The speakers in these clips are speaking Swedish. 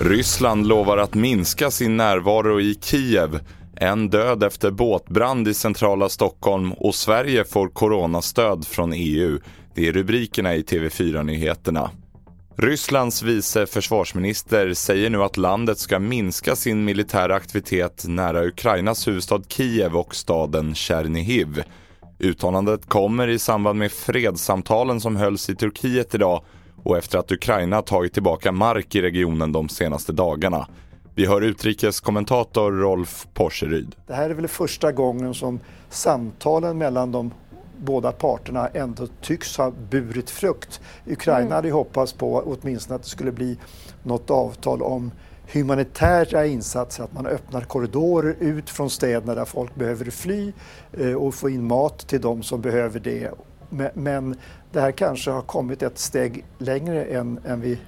Ryssland lovar att minska sin närvaro i Kiev. En död efter båtbrand i centrala Stockholm och Sverige får coronastöd från EU. Det är rubrikerna i TV4-nyheterna. Rysslands vice försvarsminister säger nu att landet ska minska sin militära aktivitet nära Ukrainas huvudstad Kiev och staden Tjernihiv. Uttalandet kommer i samband med fredssamtalen som hölls i Turkiet idag och efter att Ukraina tagit tillbaka mark i regionen de senaste dagarna. Vi hör utrikeskommentator Rolf Porseryd. Det här är väl första gången som samtalen mellan de båda parterna ändå tycks ha burit frukt. Ukraina mm. hade hoppats på åtminstone att det skulle bli något avtal om humanitära insatser, att man öppnar korridorer ut från städerna där folk behöver fly eh, och få in mat till de som behöver det. Men det här kanske har kommit ett steg längre än, än vi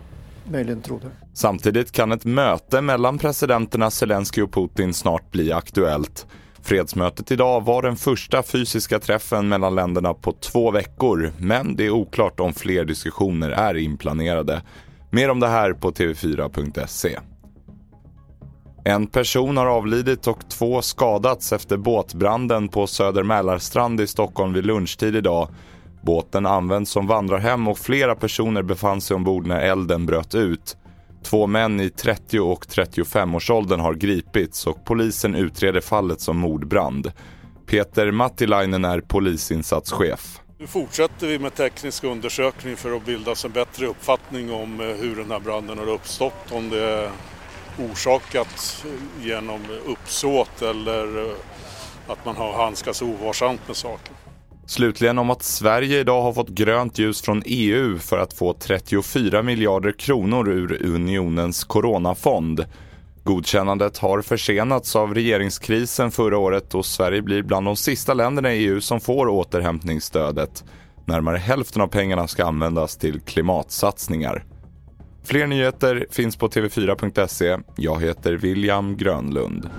möjligen trodde. Samtidigt kan ett möte mellan presidenterna Zelensky och Putin snart bli aktuellt. Fredsmötet idag var den första fysiska träffen mellan länderna på två veckor, men det är oklart om fler diskussioner är inplanerade. Mer om det här på tv4.se. En person har avlidit och två skadats efter båtbranden på Söder Mälarstrand i Stockholm vid lunchtid idag. Båten används som vandrarhem och flera personer befann sig ombord när elden bröt ut. Två män i 30 och 35-årsåldern har gripits och polisen utreder fallet som mordbrand. Peter Mattilainen är polisinsatschef. Nu fortsätter vi med teknisk undersökning för att bilda oss en bättre uppfattning om eh, hur den här branden har uppstått. Om det är orsakat genom uppsåt eller eh, att man har handskats ovarsamt med saken. Slutligen om att Sverige idag har fått grönt ljus från EU för att få 34 miljarder kronor ur unionens coronafond. Godkännandet har försenats av regeringskrisen förra året och Sverige blir bland de sista länderna i EU som får återhämtningsstödet. Närmare hälften av pengarna ska användas till klimatsatsningar. Fler nyheter finns på tv4.se. Jag heter William Grönlund.